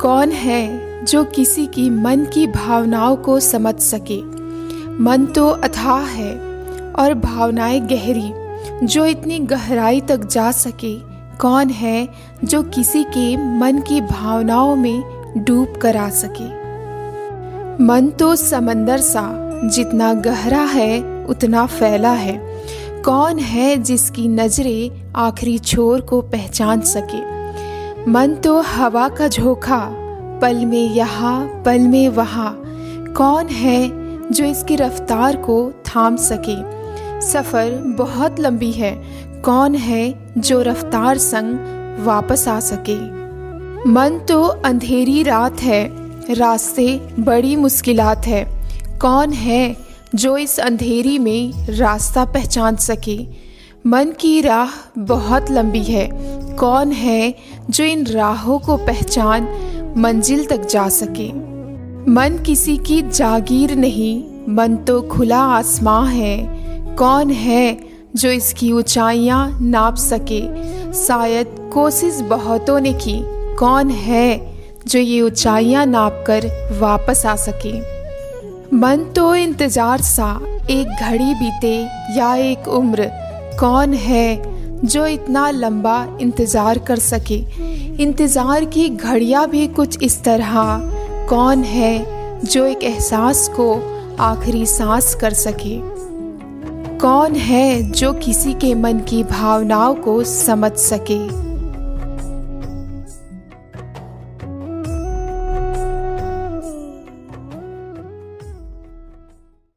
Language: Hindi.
कौन है जो किसी की मन की भावनाओं को समझ सके? मन तो अथाह है और भावनाएँ गहरी, जो इतनी गहराई तक जा सके। कौन है जो किसी के मन की भावनाओं में डूब कर आ सके? मन तो समंदर सा, जितना गहरा है, उतना फैला है। कौन है जिसकी नज़रें आखिरी छोर को पहचान सके? मन तो हवा का झोंका, पल में यहाँ, पल में वहाँ। कौन है जो इसकी रफ्तार को थाम सके? सफ़र बहुत लंबी है। कौन है जो रफ्तार संग वापस आ सके? मन तो अंधेरी रात है। रास्ते बड़ी मुश्किलात है। कौन है जो इस अंधेरी में रास्ता पहचान सके? मन की राह बहुत लंबी है। कौन है जो इन राहों को पहचान मंजिल तक जा सके? मन किसी की जागीर नहीं, मन तो खुला आसमां है। कौन है जो इसकी ऊंचाइयाँ नाप सके? शायद कोशिश बहुतों ने की। कौन है जो ये ऊंचाइयाँ नाप कर वापस आ सके? मन तो इंतज़ार सा, एक घड़ी बीते या एक उम्र। कौन है जो इतना लंबा इंतज़ार कर सके? इंतज़ार की घड़ियाँ भी कुछ इस तरह। कौन है जो एक एहसास को आखिरी सांस कर सके? कौन है जो किसी के मन की भावनाओं को समझ सके?